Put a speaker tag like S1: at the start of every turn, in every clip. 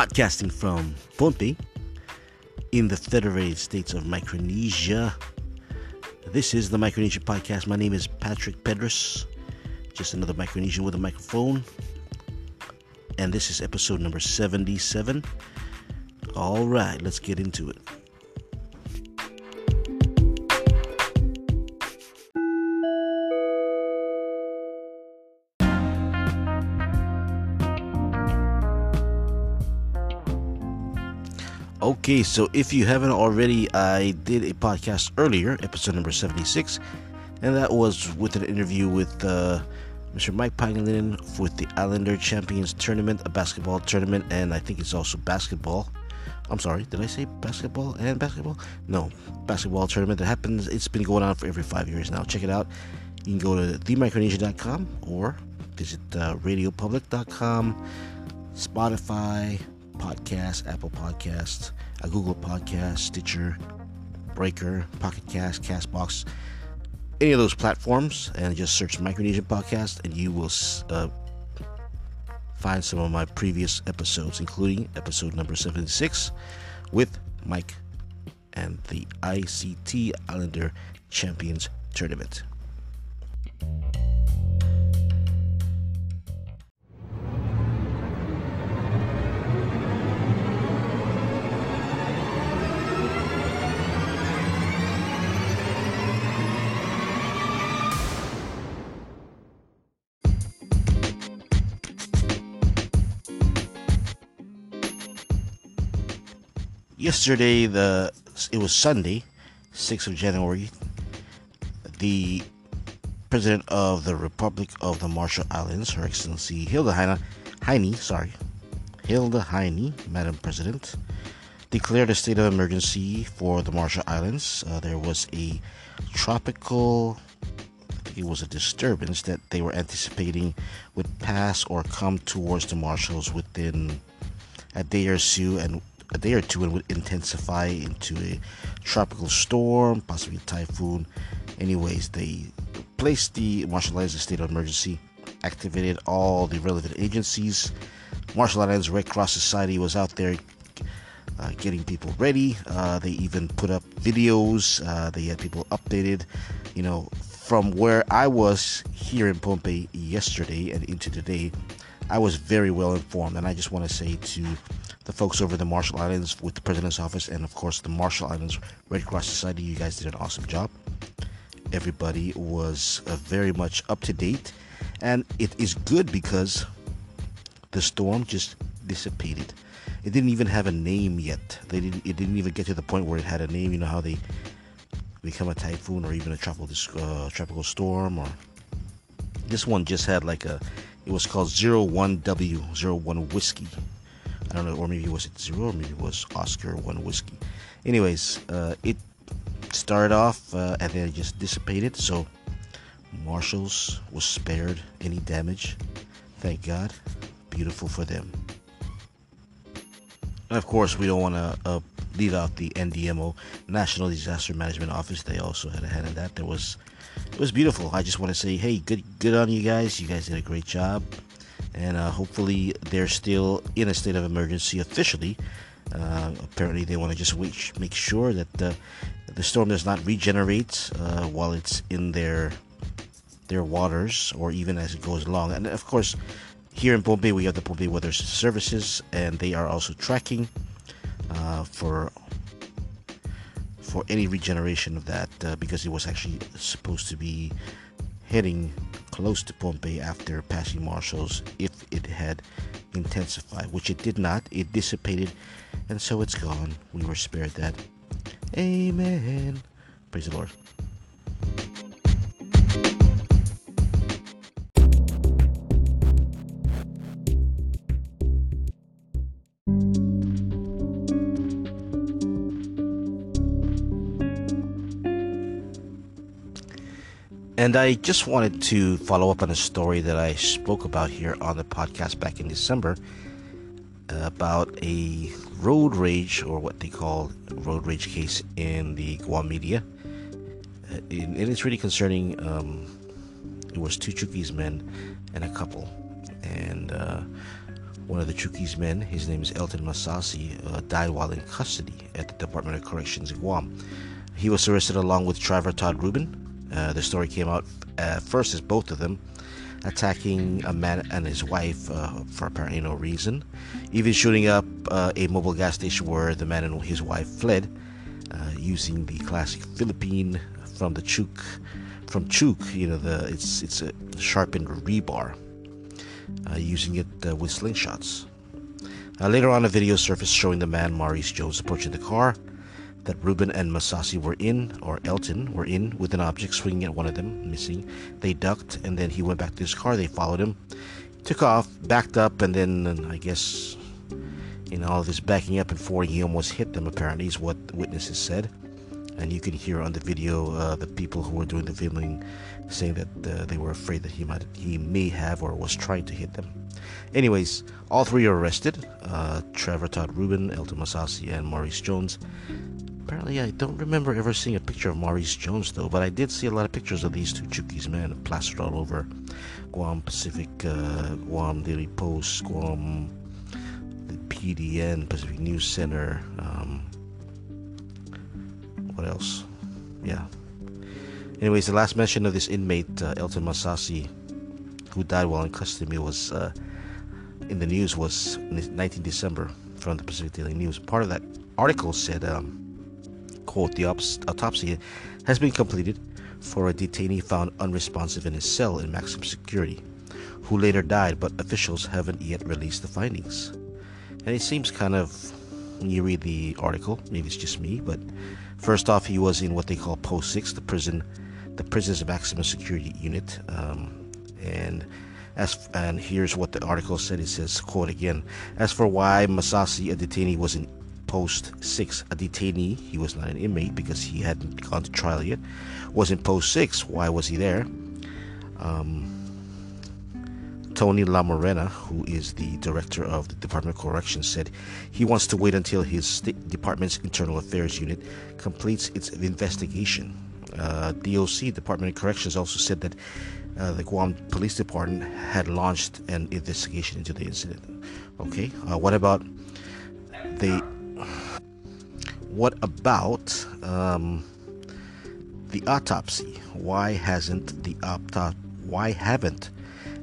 S1: Podcasting from Pohnpei in the Federated States of Micronesia. This is the Micronesia Podcast. My name is Patrick Pedras, just another Micronesian with a microphone. And this is episode number 77. All right, let's get into it. Okay, so if you haven't already, I did a podcast earlier, episode number 76, and that was with an interview with uh, Mr. Mike Pangilinan with the Islander Champions Tournament, a basketball tournament, and I think it's also basketball. I'm sorry, did I say basketball and basketball? No, basketball tournament that happens. It's been going on for every five years now. Check it out. You can go to themicronesia.com or visit uh, radiopublic.com, Spotify, Podcast, Apple Podcasts, a Google Podcast, Stitcher, Breaker, Pocket Cast, Castbox, any of those platforms, and just search Micronesian Podcast, and you will uh, find some of my previous episodes, including episode number 76 with Mike and the ICT Islander Champions Tournament. Yesterday the it was Sunday, 6th of January. The president of the Republic of the Marshall Islands, Her Excellency Hilda Heine, Heine sorry, Hilda Heine, Madam President, declared a state of emergency for the Marshall Islands. Uh, there was a tropical, it was a disturbance that they were anticipating would pass or come towards the Marshalls within a day or two, and a day or two and would intensify into a tropical storm, possibly a typhoon. Anyways, they placed the Islands state of emergency, activated all the relevant agencies. Marshall Islands Red Cross Society was out there uh, getting people ready. Uh, they even put up videos. Uh, they had people updated. You know, from where I was here in Pohnpei yesterday and into today, I was very well informed. And I just want to say to the folks over the Marshall Islands with the President's Office, and of course the Marshall Islands Red Cross Society. You guys did an awesome job. Everybody was uh, very much up to date, and it is good because the storm just dissipated. It didn't even have a name yet. They didn't. It didn't even get to the point where it had a name. You know how they become a typhoon or even a tropical uh, tropical storm, or this one just had like a. It was called Zero One W Zero One Whiskey I don't know, or maybe it was zero, or maybe it was Oscar one whiskey. Anyways, uh, it started off uh, and then it just dissipated. So Marshalls was spared any damage. Thank God. Beautiful for them. And of course, we don't want to uh, leave out the NDMO, National Disaster Management Office. They also had a hand in that. There was, it was beautiful. I just want to say, hey, good, good on you guys. You guys did a great job and uh, hopefully they're still in a state of emergency officially. Uh, apparently, they want to just wait, make sure that the, the storm does not regenerate uh, while it's in their their waters or even as it goes along. And of course, here in Pohnpei, we have the Pohnpei Weather Services, and they are also tracking uh, for for any regeneration of that uh, because it was actually supposed to be heading close to Pohnpei after passing Marshalls if it had intensified, which it did not. It dissipated, and so it's gone. We were spared that. Amen. Praise the Lord. And I just wanted to follow up on a story that I spoke about here on the podcast back in December about a road rage, or what they call road rage case in the Guam media. Uh, and it's really concerning. Um, it was two Chuukese men and a couple. And uh, One of the Chuukese men, his name is Elton Masasi, uh, died while in custody at the Department of Corrections in Guam. He was arrested along with Trevor Todd Rubin. Uh, the story came out uh, first as both of them attacking a man and his wife uh, for apparently no reason, even shooting up uh, a mobile gas station where the man and his wife fled, uh, using the classic Philippine from the Chuuk, from Chuuk, you know, the it's it's a sharpened rebar, uh, using it with slingshots. Later on, a video surfaced showing the man Maurice Jones approaching the car that Rubin and Masasi were in, or Elton were in, with an object swinging at one of them, missing. They ducked, and then he went back to his car. They followed him, took off, backed up, and then I guess in all this backing up and forwarding, he almost hit them. Apparently, is what witnesses said. And you can hear on the video uh, the people who were doing the filming saying that uh, they were afraid that he might, he may have, or was trying to hit them. Anyways, all three are arrested: uh, Trevor Todd Rubin, Elton Masasi, and Maurice Jones apparently I don't remember ever seeing a picture of Maurice Jones though, but I did see a lot of pictures of these two Chuukese men plastered all over Guam Pacific, uh, Guam Daily Post, Guam the PDN, Pacific News Center. Um, what else? Yeah. Anyways, the last mention of this inmate, uh, Elton Masasi, who died while in custody, was uh, in the news was 19 December from the Pacific Daily News. Part of that article said. Um, quote, the autopsy has been completed for a detainee found unresponsive in his cell in maximum security, who later died, but officials haven't yet released the findings. And it seems kind of, when you read the article, maybe it's just me, but first off, he was in what they call Post 6, the prison, the prison's maximum security unit. Um, and as and here's what the article said. It says, quote again, as for why Masasi, a detainee, was in post 6 a detainee he was not an inmate because he hadn't gone to trial yet was in post 6 why was he there um, Tony Lamorena, who is the director of the Department of Corrections, said he wants to wait until his State Department's Internal Affairs Unit completes its investigation. Uh, DOC, Department of Corrections, also said that uh, the Guam Police Department had launched an investigation into the incident. Okay, uh, what about the what about um, the autopsy? Why hasn't the autopsy? Why haven't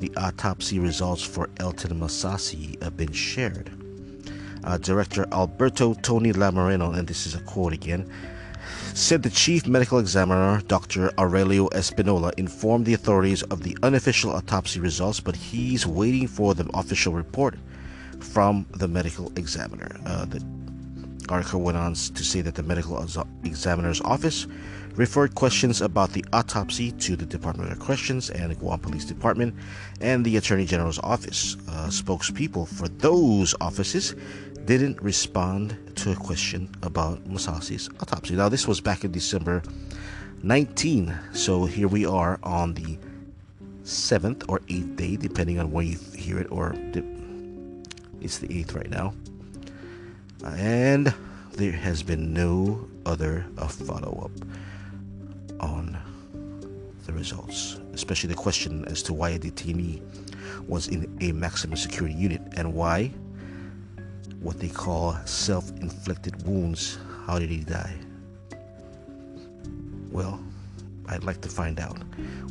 S1: the autopsy results for Elton Masasi uh, been shared? Uh, Director Alberto Tony Lamorena, and this is a quote again, said the chief medical examiner, Dr. Aurelio Espinola, informed the authorities of the unofficial autopsy results, but he's waiting for the official report from the medical examiner. Uh, the article went on to say that the medical examiner's office referred questions about the autopsy to the Department of Corrections and the Guam Police Department and the Attorney General's office. Uh, spokespeople for those offices didn't respond to a question about Masasi's autopsy. Now, this was back in December 19, so here we are on the seventh or eighth day, depending on when you hear it, or it's the eighth right now and there has been no other uh, follow up on the results, especially the question as to why a detainee was in a maximum security unit and why what they call self inflicted wounds. How did he die? Well, I'd like to find out.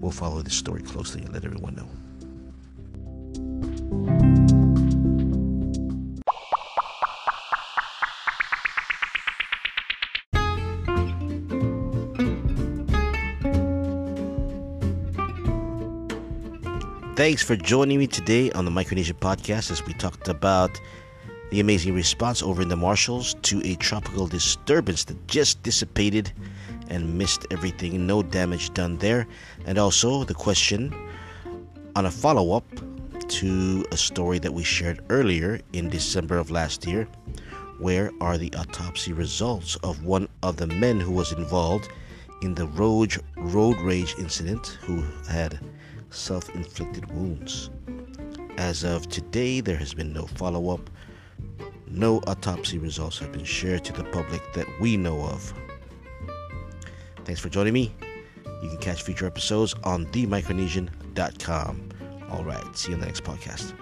S1: We'll follow this story closely and let everyone know. Thanks for joining me today on the Micronesia podcast as we talked about the amazing response over in the Marshalls to a tropical disturbance that just dissipated and missed everything. No damage done there. And also the question on a follow up to a story that we shared earlier in December of last year. Where are the autopsy results of one of the men who was involved in the road, road rage incident who had self inflicted wounds. As of today, there has been no follow up. No autopsy results have been shared to the public that we know of. Thanks for joining me. You can catch future episodes on themicronesian.com. All right, see you in the next podcast.